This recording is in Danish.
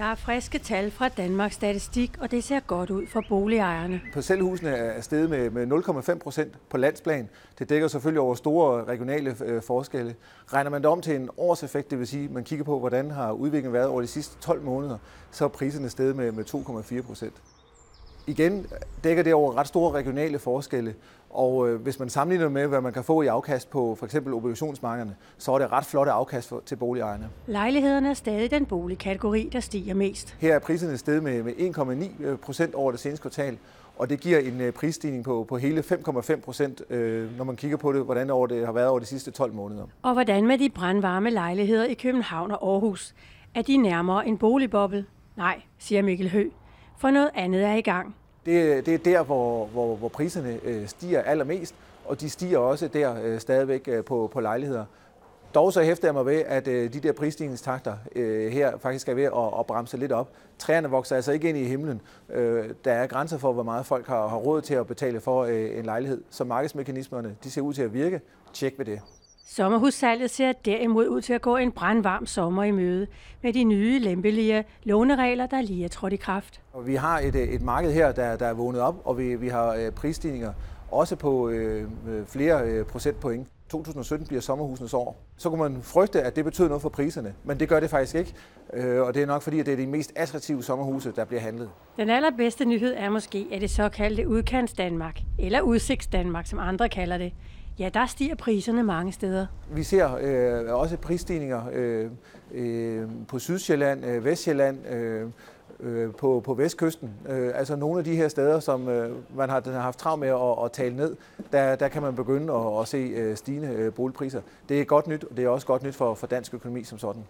Der er friske tal fra Danmarks Statistik, og det ser godt ud for boligejerne. Parcelhusene er steget med, med 0,5 procent på landsplan. Det dækker selvfølgelig over store regionale øh, forskelle. Regner man det om til en årseffekt, det vil sige, at man kigger på, hvordan har udviklingen været over de sidste 12 måneder, så er priserne steget med, med 2,4 procent. Igen dækker det over ret store regionale forskelle, og øh, hvis man sammenligner med, hvad man kan få i afkast på for eksempel obligationsmarkederne, så er det ret flotte afkast for, til boligejerne. Lejlighederne er stadig den boligkategori, der stiger mest. Her er priserne steget med, med 1,9 procent over det seneste kvartal, og det giver en øh, prisstigning på, på hele 5,5 procent, øh, når man kigger på det, hvordan over det har været over de sidste 12 måneder. Og hvordan med de brandvarme lejligheder i København og Aarhus? Er de nærmere en boligboble? Nej, siger Mikkel Hø, for noget andet er i gang. Det, det er der, hvor, hvor, hvor priserne øh, stiger allermest, og de stiger også der øh, stadigvæk øh, på, på lejligheder. Dog så hæfter jeg mig ved, at de der prisstigningstakter her faktisk er ved at, at bremse lidt op. Træerne vokser altså ikke ind i himlen. Der er grænser for, hvor meget folk har, har råd til at betale for en lejlighed. Så markedsmekanismerne de ser ud til at virke. Tjek ved det. Sommerhussalget ser derimod ud til at gå en brandvarm sommer i møde med de nye lempelige låneregler, der lige er trådt i kraft. Vi har et, et marked her, der, der er vågnet op, og vi, vi har øh, prisstigninger også på øh, flere øh, procentpoint. 2017 bliver sommerhusenes år. Så kunne man frygte, at det betyder noget for priserne, men det gør det faktisk ikke. Øh, og det er nok fordi, at det er de mest attraktive sommerhuse, der bliver handlet. Den allerbedste nyhed er måske, at det såkaldte udkants Danmark, eller udsigts Danmark, som andre kalder det, Ja, der stiger priserne mange steder. Vi ser øh, også prisstigninger øh, øh, på Sydsjælland, øh, Vestjylland, øh, øh, på, på vestkysten. Øh, altså nogle af de her steder, som øh, man har, den har haft travlt med at, at tale ned, der, der kan man begynde at, at se øh, stigende øh, boligpriser. Det er godt nyt, og det er også godt nyt for, for dansk økonomi som sådan.